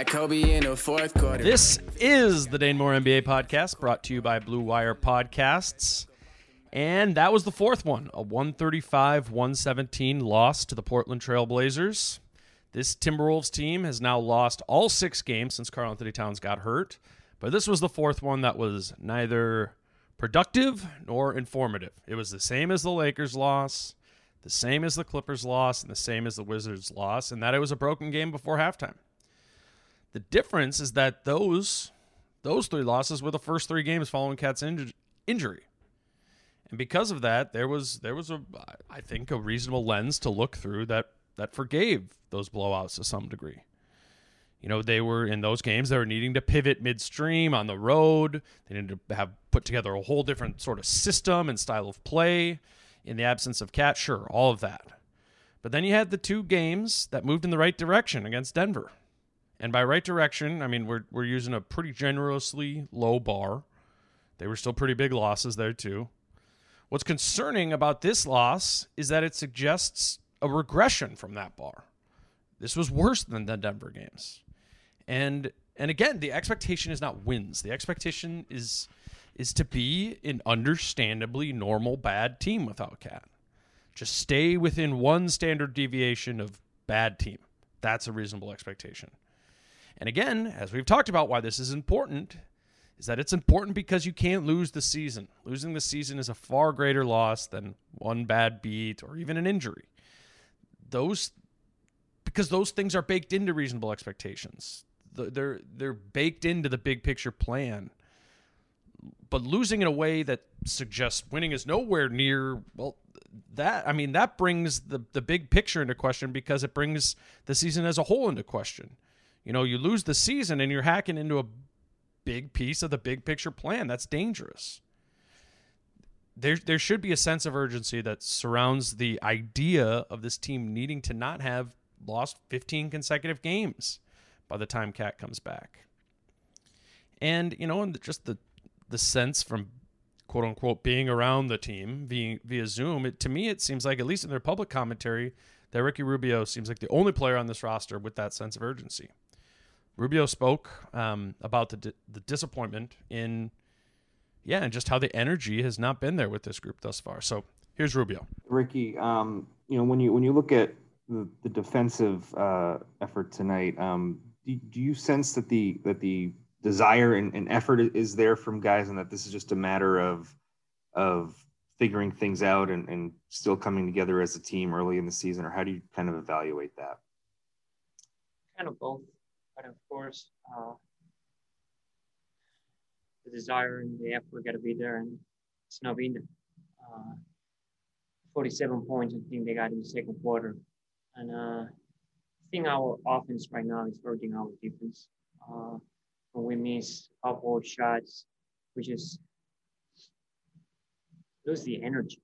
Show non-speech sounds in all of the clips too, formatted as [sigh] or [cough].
Like Kobe in the fourth quarter. This is the Dane Moore NBA podcast brought to you by Blue Wire Podcasts. And that was the fourth one, a 135 117 loss to the Portland Trailblazers. This Timberwolves team has now lost all six games since Karl Anthony Towns got hurt, but this was the fourth one that was neither productive nor informative. It was the same as the Lakers loss, the same as the Clippers loss, and the same as the Wizards loss, and that it was a broken game before halftime. The difference is that those those three losses were the first three games following inj- injury. And because of that, there was there was a I think a reasonable lens to look through that that forgave those blowouts to some degree. You know, they were in those games they were needing to pivot midstream on the road. They needed to have put together a whole different sort of system and style of play in the absence of KAT, sure, all of that. But then you had the two games that moved in the right direction against Denver and by right direction, I mean we're we're using a pretty generously low bar. They were still pretty big losses there too. What's concerning about this loss is that it suggests a regression from that bar. This was worse than the Denver games. And and again, the expectation is not wins. The expectation is is to be an understandably normal bad team without KAT. Just stay within one standard deviation of bad team. That's a reasonable expectation. And again, as we've talked about, why this is important is that it's important because you can't lose the season. Losing the season is a far greater loss than one bad beat or even an injury. Those because those things are baked into reasonable expectations. They're they're baked into the big picture plan. But losing in a way that suggests winning is nowhere near well that I mean that brings the the big picture into question because it brings the season as a whole into question. You know, you lose the season and you're hacking into a big piece of the big picture plan. That's dangerous. There, there should be a sense of urgency that surrounds the idea of this team needing to not have lost 15 consecutive games by the time KAT comes back. And, you know, and just the, the sense from quote unquote being around the team via, via Zoom, it, to me, it seems like, at least in their public commentary, that Ricky Rubio seems like the only player on this roster with that sense of urgency. Rubio spoke um, about the di- the disappointment in, yeah, and just how the energy has not been there with this group thus far. So here's Rubio. Ricky, um, you know when you when you look at the, the defensive uh, effort tonight, um, do, do, you sense that the that the desire and, and effort is there from guys, and that this is just a matter of of figuring things out and, and still coming together as a team early in the season, or how do you kind of evaluate that? Kind of both but of course, uh, the desire and the effort got to be there, and it's not being there. Uh, 47 points, I think they got in the second quarter. And uh, I think our offense right now is hurting our defense. Uh, when we miss a couple shots, we just lose the energy,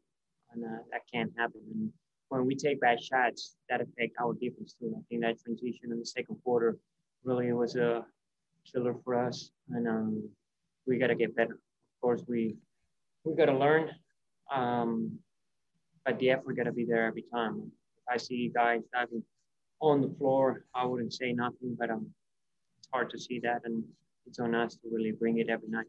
and uh, that can't happen. And when we take bad shots, that affect our defense too. I think that transition in the second quarter really was a killer for us, and um, we got to get better. Of course, we we got to learn, um, but the effort got to be there every time. If I see guys diving on the floor, I wouldn't say nothing, but um, it's hard to see that, and it's on us to really bring it every night.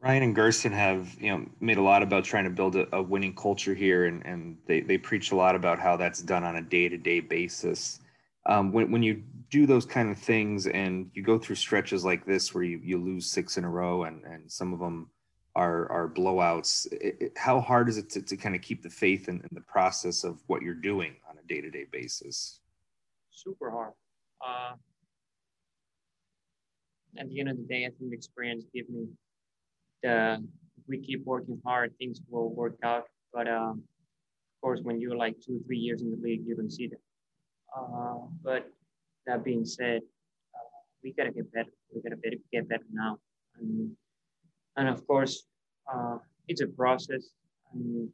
Ryan and Gersson have you know made a lot about trying to build a, a winning culture here, and, and they, they preach a lot about how that's done on a day to day basis. Um, when when you do those kind of things and you go through stretches like this where you, you lose six in a row and, and some of them are are blowouts, it, it, how hard is it to, to kind of keep the faith in, in the process of what you're doing on a day to day basis? Super hard. Uh, at the end of the day, I think experience gives me the we keep working hard, things will work out. But um, of course, when you're like two, three years in the league, you don't see that. Uh, but that being said, uh, we gotta get better. We gotta better, get better now, and and of course, uh, it's a process. And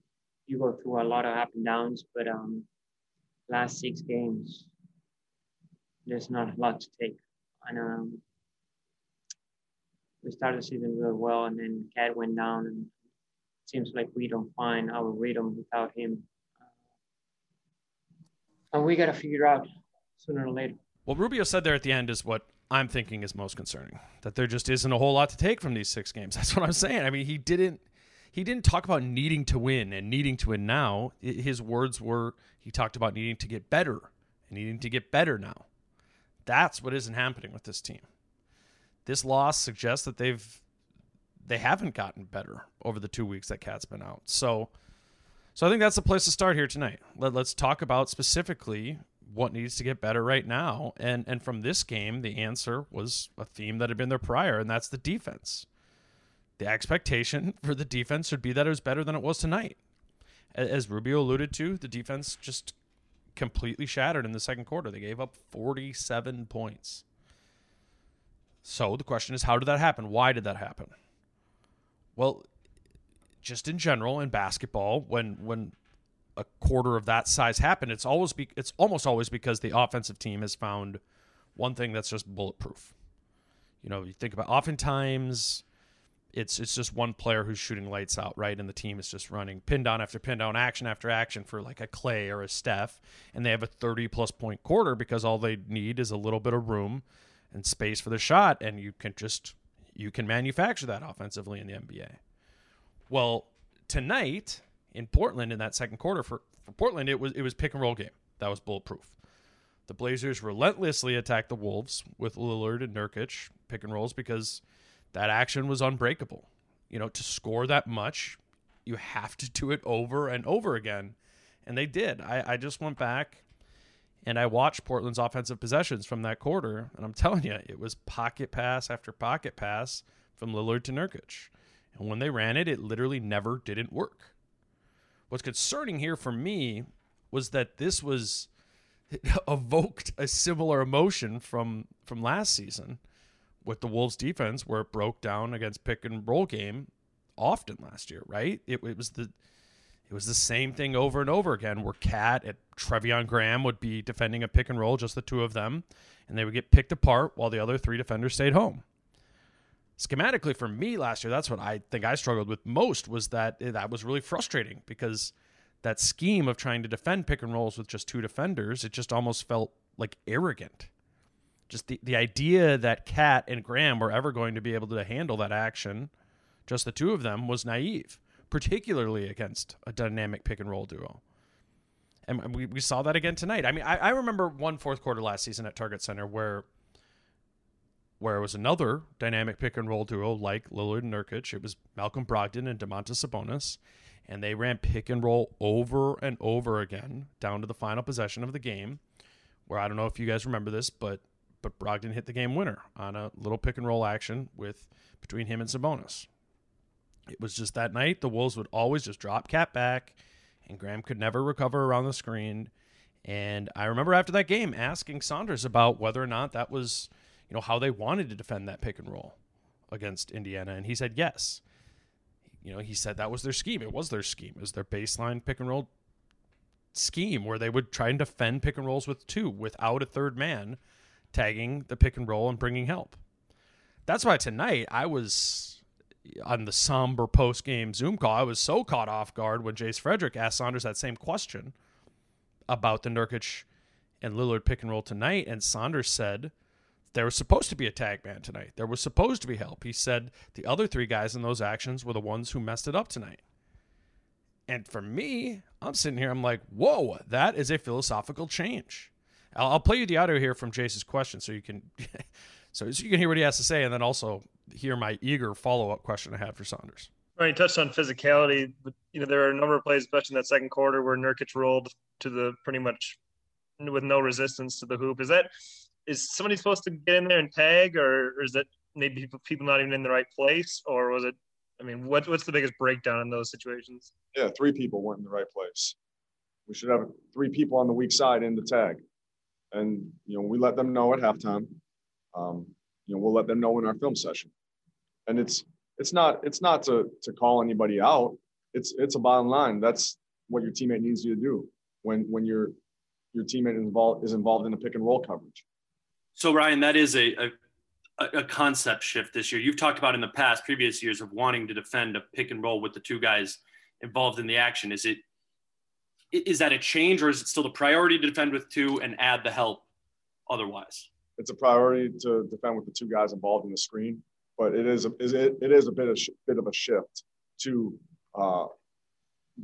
you go through a lot of up and downs, but um, last six games, there's not a lot to take, and um, we started the season really well, and then KAT went down, and it seems like we don't find our rhythm without him. Uh, and we got to figure out sooner or later. What Rubio said there at the end is what I'm thinking is most concerning. That there just isn't a whole lot to take from these six games. [laughs] That's what I'm saying. I mean, he didn't he didn't talk about needing to win and needing to win now. His words were he talked about needing to get better and needing to get better now. That's what isn't happening with this team this loss suggests that they've they haven't gotten better over the two weeks that KAT's been out. So, so I think that's the place to start here tonight. Let, let's talk about specifically what needs to get better right now. And and from this game, the answer was a theme that had been there prior, and that's the defense. The expectation [laughs] for the defense should be that it was better than it was tonight. As Rubio alluded to, the defense just completely shattered in the second quarter. They gave up 47 points. So the question is, how did that happen? Why did that happen? Well, just in general in basketball, when when a quarter of that size happened, it's always be, it's almost always because the offensive team has found one thing that's just bulletproof. You know, you think about oftentimes it's it's just one player who's shooting lights out, right? And the team is just running pin down after pin down, action after action for like a Clay or a Steph, and they have a 30 plus point quarter because all they need is a little bit of room and space for the shot, and you can just you can manufacture that offensively in the NBA. Well, tonight in Portland in that second quarter for, for Portland, it was it was pick and roll game. That was bulletproof. The Blazers relentlessly attacked the Wolves with Lillard and Nurkic pick and rolls because that action was unbreakable. You know, to score that much, you have to do it over and over again. And they did. I, I just went back and I watched Portland's offensive possessions from that quarter, and I'm telling you, it was pocket pass after pocket pass from Lillard to Nurkic. And when they ran it, it literally never didn't work. What's concerning here for me was that this was [laughs] evoked a similar emotion from from last season with the Wolves defense where it broke down against pick and roll game often last year, right? It, it was the it was the same thing over and over again where KAT at Treveon Graham would be defending a pick and roll, just the two of them, and they would get picked apart while the other three defenders stayed home. Schematically, for me last year, that's what I think I struggled with most was that eh, that was really frustrating because that scheme of trying to defend pick and rolls with just two defenders, it just almost felt like arrogant. Just the, the idea that KAT and Graham were ever going to be able to handle that action, just the two of them, was naive particularly against a dynamic pick and roll duo. And we, we saw that again tonight. I mean, I, I remember one fourth quarter last season at Target Center where where it was another dynamic pick and roll duo like Lillard and Nurkic. It was Malcolm Brogdon and Domantas Sabonis, and they ran pick and roll over and over again down to the final possession of the game. Where I don't know if you guys remember this, but but Brogdon hit the game winner on a little pick and roll action with between him and Sabonis. It was just that night the Wolves would always just drop KAT back, and Graham could never recover around the screen. And I remember after that game asking Saunders about whether or not that was, know, how they wanted to defend that pick and roll against Indiana, and he said yes. You know, he said that was their scheme. It was their scheme. It was their baseline pick and roll scheme where they would try and defend pick and rolls with two without a third man tagging the pick and roll and bringing help. That's why tonight I was on the somber post game Zoom call. I was so caught off guard when Jace Frederick asked Saunders that same question about the Nurkic and Lillard pick and roll tonight. And Saunders said there was supposed to be a tag man tonight. There was supposed to be help. He said the other three guys in those actions were the ones who messed it up tonight. And for me, I'm sitting here, I'm like, whoa, that is a philosophical change. I'll, I'll play you the audio here from Jace's question so you can [laughs] so, so you can hear what he has to say and then also hear my eager follow-up question I had for Saunders. Right, you touched on physicality, but you know there are a number of plays, especially in that second quarter, where Nurkic rolled to the pretty much with no resistance to the hoop. Is that is somebody supposed to get in there and tag, or, or is that maybe people, people not even in the right place, or was it? I mean, what, what's the biggest breakdown in those situations? Yeah, three people weren't in the right place. We should have three people on the weak side in the tag, and you know we let them know at halftime. Um, you know we'll let them know in our film session, and it's it's not it's not to to call anybody out. It's it's a bottom line. That's what your teammate needs you to do when when your your teammate is involved is involved in a pick and roll coverage. So Ryan, that is a, a a concept shift this year. You've talked about in the past, previous years, of wanting to defend a pick and roll with the two guys involved in the action. Is it is that a change, or is it still the priority to defend with two and add the help otherwise? It's a priority to defend with the two guys involved in the screen but it is a, it, it is a bit of bit of a shift to uh,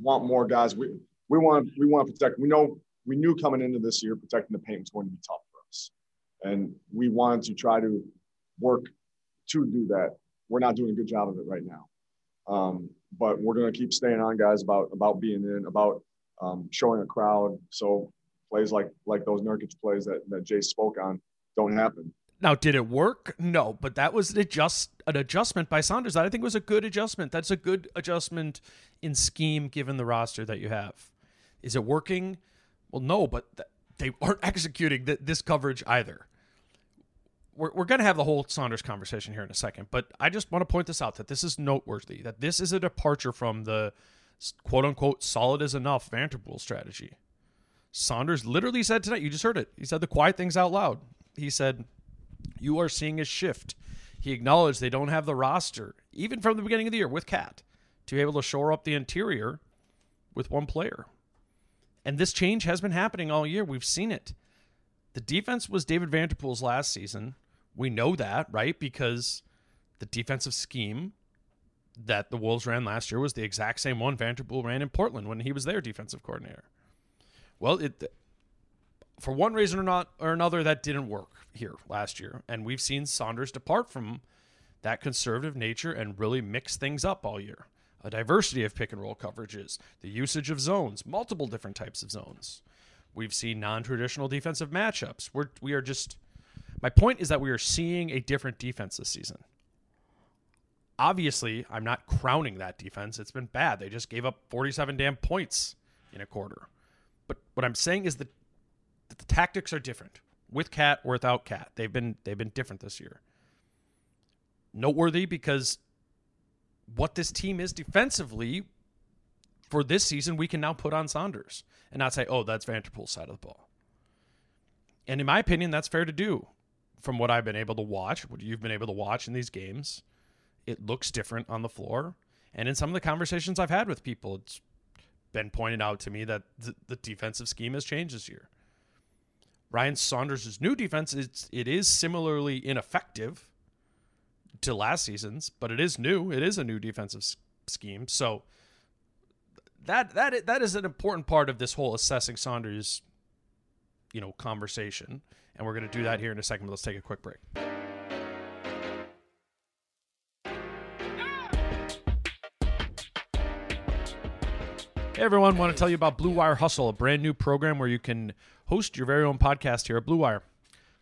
want more guys. We we want we want to protect. We know we knew coming into this year protecting the paint was going to be tough and we wanted to try to work to do that. We're not doing a good job of it right now, um, but we're going to keep staying on guys about about being in, about um, showing a crowd. So plays like like those Nurkic plays that that Jay spoke on don't happen. Now, did it work? No, but that was an adjust an adjustment by Saunders that I think was a good adjustment. That's a good adjustment in scheme given the roster that you have. Is it working? Well, no, but th- they [laughs] aren't executing th- this coverage either. We're, we're going to have the whole Saunders conversation here in a second, but I just want to point this out that this is noteworthy, that this is a departure from the quote unquote solid is enough Vanterpool strategy. Saunders literally said tonight, you just heard it. He said the quiet things out loud. He said, you are seeing a shift. He acknowledged they don't have the roster, even from the beginning of the year with KAT, to be able to shore up the interior with one player. And this change has been happening all year. We've seen it. The defense was David Vanterpool's last season. We know that, right? Because the defensive scheme that the Wolves ran last year was the exact same one Vanterpool ran in Portland when he was their defensive coordinator. Well, it for one reason or not or another that didn't work here last year and we've seen Saunders depart from that conservative nature and really mix things up all year a diversity of pick and roll coverages the usage of zones multiple different types of zones we've seen non-traditional defensive matchups we're we are just my point is that we are seeing a different defense this season obviously i'm not crowning that defense it's been bad they just gave up 47 damn points in a quarter but what i'm saying is that the tactics are different with KAT or without KAT. They've been they've been different this year. Noteworthy because what this team is defensively for this season, we can now put on Saunders and not say, "Oh, that's Vanterpool's side of the ball." And in my opinion, that's fair to do. From what I've been able to watch, what you've been able to watch in these games, it looks different on the floor. And in some of the conversations I've had with people, it's been pointed out to me that the, defensive scheme has changed this year. Ryan Saunders' new defense is it is similarly ineffective to last season's, but it is new. It is a new defensive scheme. So that that that is an important part of this whole assessing Saunders, you know, conversation. And we're going to do that here in a second. But let's take a quick break. Hey everyone, want to tell you about Blue Wire Hustle, a brand new program where you can host your very own podcast here at Blue Wire.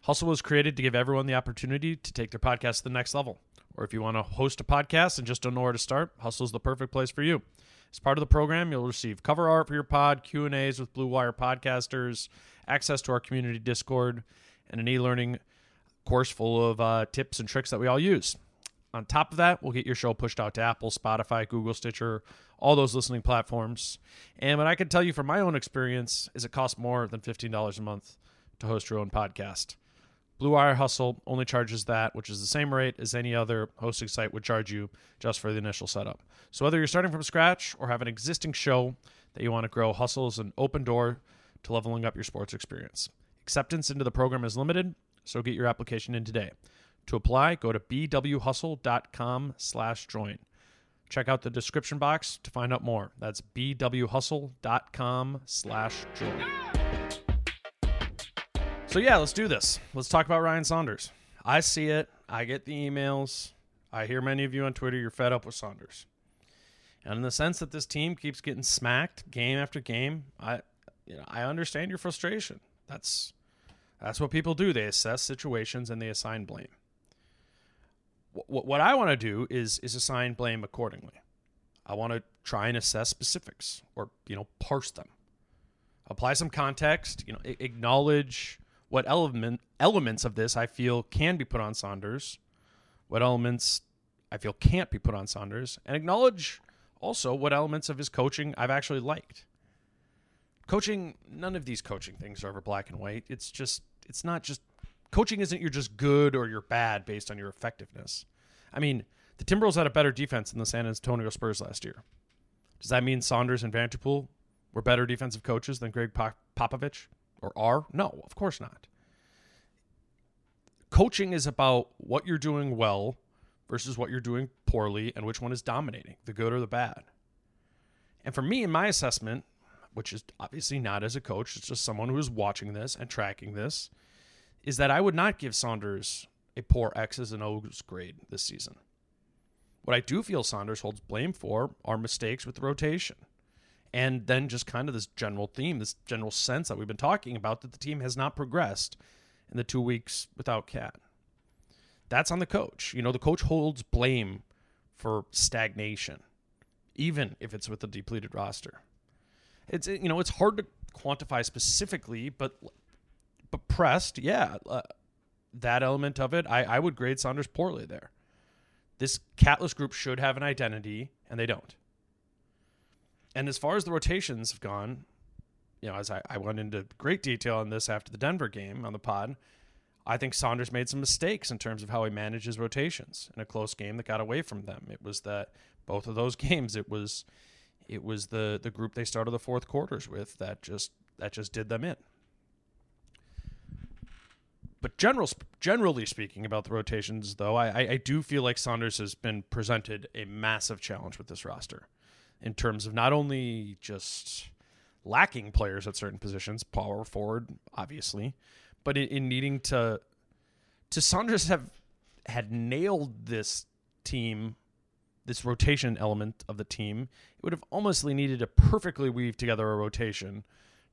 Hustle was created to give everyone the opportunity to take their podcast to the next level, or if you want to host a podcast and just don't know where to start, Hustle is the perfect place for you. As part of the program, you'll receive cover art for your pod, Q&As with Blue Wire podcasters, access to our community Discord, and an e-learning course full of uh, tips and tricks that we all use. On top of that, we'll get your show pushed out to Apple, Spotify, Google, Stitcher, all those listening platforms. And what I can tell you from my own experience is it costs more than $15 a month to host your own podcast. Blue Wire Hustle only charges that, which is the same rate as any other hosting site would charge you just for the initial setup. So whether you're starting from scratch or have an existing show that you want to grow, Hustle is an open door to leveling up your sports experience. Acceptance into the program is limited, so get your application in today. To apply, go to bwhustle.com slash join. Check out the description box to find out more. That's bwhustle.com slash join. So yeah, let's do this. Let's talk about Ryan Saunders. I see it. I get the emails. I hear many of you on Twitter, you're fed up with Saunders. And in the sense that this team keeps getting smacked game after game, I you know, I understand your frustration. That's that's what people do. They assess situations and they assign blame. What, what I want to do is is assign blame accordingly. I want to try and assess specifics or you know parse them, apply some context. You know, acknowledge what element elements of this I feel can be put on Saunders, what elements I feel can't be put on Saunders, and acknowledge also what elements of his coaching I've actually liked. Coaching, none of these coaching things are ever black and white. It's just, it's not just, coaching isn't you're just good or you're bad based on your effectiveness. I mean, the Timberwolves had a better defense than the San Antonio Spurs last year. Does that mean Saunders and Vanterpool were better defensive coaches than Gregg Popovich? or are? No, of course not. Coaching is about what you're doing well versus what you're doing poorly and which one is dominating, the good or the bad. And for me, in my assessment, which is obviously not as a coach, it's just someone who is watching this and tracking this, is that I would not give Saunders a poor X's and O's grade this season. What I do feel Saunders holds blame for are mistakes with the rotation and then just kind of this general theme, this general sense that we've been talking about that the team has not progressed in the two weeks without KAT. That's on the coach. You know, the coach holds blame for stagnation, even if it's with a depleted roster. It's you know it's hard to quantify specifically, but but pressed, yeah, uh, that element of it, I, I would grade Saunders poorly there. This catless group should have an identity, and they don't. And as far as the rotations have gone, you know, as I, I went into great detail on this after the Denver game on the pod, I think Saunders made some mistakes in terms of how he manages rotations in a close game that got away from them. It was that both of those [laughs] games, it was it was the the group they started the fourth quarters with that just that just did them in. But general, generally speaking about the rotations, though, I, I do feel like Saunders has been presented a massive challenge with this roster in terms of not only just lacking players at certain positions, power forward, obviously, but in, in needing to to Saunders have had nailed this team, this rotation element of the team. It would have almost needed to perfectly weave together a rotation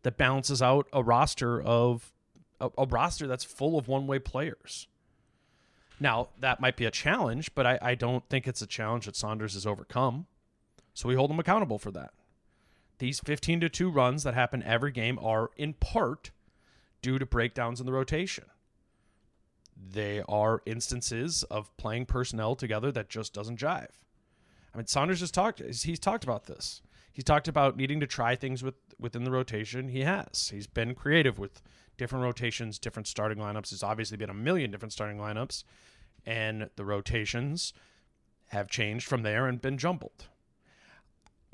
that balances out a roster of a, a roster that's full of one way players. Now, that might be a challenge, but I, I don't think it's a challenge that Saunders has overcome. So we hold them accountable for that. These 15 to 2 runs that happen every game are in part due to breakdowns in the rotation. They are instances of playing personnel together that just doesn't jive. I mean, Saunders has talked. He's talked about this. He's talked about needing to try things with within the rotation. He has. He's been creative with different rotations, different starting lineups. There's obviously been a million different starting lineups, and the rotations have changed from there and been jumbled.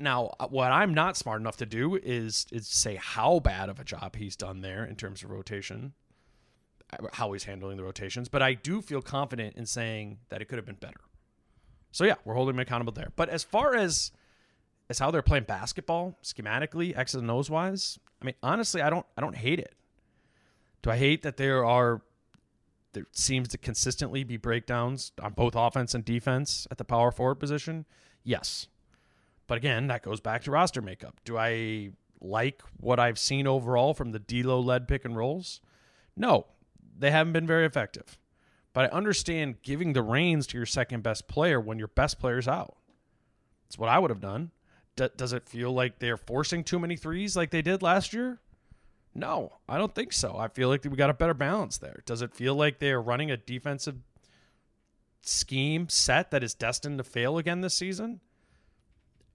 Now, uh, what I'm not smart enough to do is is say how bad of a job he's done there in terms of rotation, uh, how he's handling the rotations, but I do feel confident in saying that it could have been better. So yeah, we're holding him accountable there. But as far as as how they're playing basketball schematically, X's and O's wise, I mean, honestly, I don't I don't hate it. Do I hate that there are there seems to consistently be breakdowns on both offense and defense at the power forward position? Yes. But again, that goes back to roster makeup. Do I like what I've seen overall from the D'Lo led pick and rolls? No, they haven't been very effective. But I understand giving the reins to your second best player when your best player's out. That's what I would have done. D- does it feel like they're forcing too many threes like they did last year? No, I don't think so. I feel like we got a better balance there. Does it feel like they are running a defensive scheme set that is destined to fail again this season?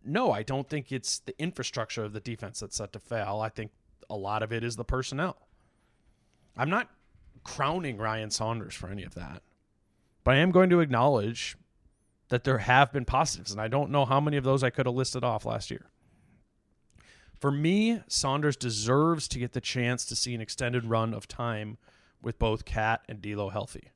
No, I don't think it's the infrastructure of the defense that's set to fail. I think a lot of it is the personnel. I'm not crowning Ryan Saunders for any of that, but I am going to acknowledge that there have been positives, and I don't know how many of those I could have listed off last year. For me, Saunders deserves to get the chance to see an extended run of time with both KAT and D'Lo healthy.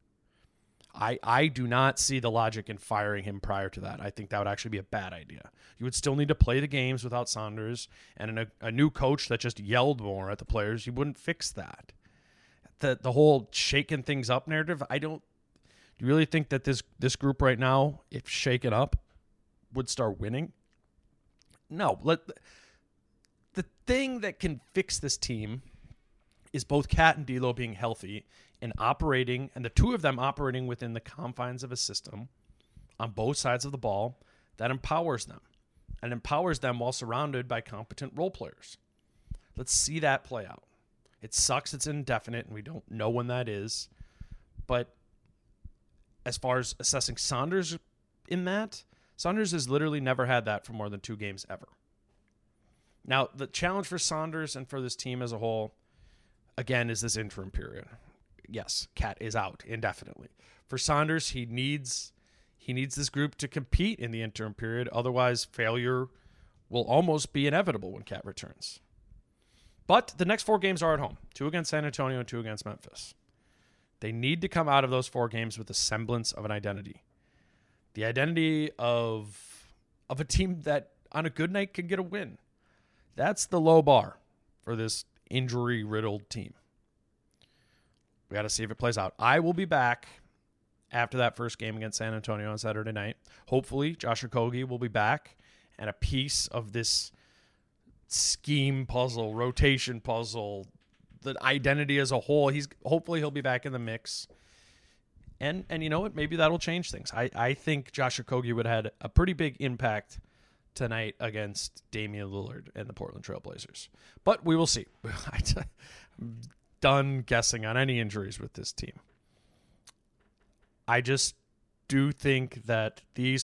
I, I do not see the logic in firing him prior to that. I think that would actually be a bad idea. You would still need to play the games without Saunders and a, a new coach that just yelled more at the players. You wouldn't fix that. The the whole shaking things up narrative. I don't. Do you really think that this this group right now, if shaken up, would start winning? No. Let the thing that can fix this team is both KAT and D'Lo being healthy and operating, and the two of them operating within the confines of a system on both sides of the ball that empowers them and empowers them while surrounded by competent role players. Let's see that play out. It sucks it's indefinite and we don't know when that is. But as far as assessing Saunders in that, Saunders has literally never had that for more than two games ever. Now, the challenge for Saunders and for this team as a whole, again, is this interim period. Yes, KAT is out indefinitely. For Saunders, he needs he needs this group to compete in the interim period. Otherwise, failure will almost be inevitable when KAT returns. But the next four games are at home two against San Antonio and two against Memphis. They need to come out of those four games with a semblance of an identity. The identity of of a team that on a good night can get a win. That's the low bar for this injury riddled team. We got to see if it plays out. I will be back after that first game against San Antonio on Saturday night. Hopefully, Josh Okogie will be back and a piece of this scheme puzzle, rotation puzzle, the identity as a whole. He's hopefully he'll be back in the mix. And and you know what? Maybe that'll change things. I, I think Josh Okogie would have had a pretty big impact tonight against Damian Lillard and the Portland Trailblazers. But we will see. [laughs] I'm done guessing on any injuries with this team. I just do think that these.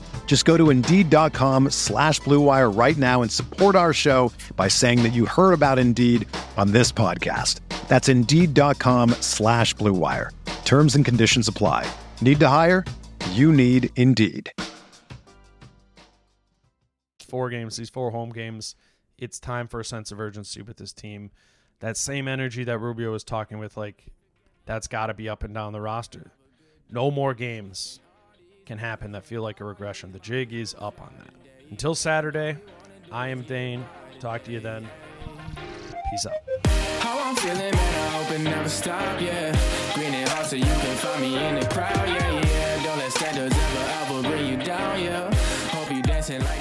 Just go to Indeed.com slash BlueWire right now and support our show by saying that you heard about Indeed on this podcast. That's Indeed.com slash BlueWire. Terms and conditions apply. Need to hire? You need Indeed. Four games, these four home games, it's time for a sense of urgency with this team. That same energy that Rubio was talking with, like, that's got to be up and down the roster. No more games can happen that feel like a regression. The jig is up on that. Until Saturday, I am Dane. Talk to you then. Peace out. How I'm feeling, man, I hope it never stop, yeah. Green and so you can find me in the crowd, yeah, yeah. Don't let standards ever, ever bring you down, yeah. Hope you dancing like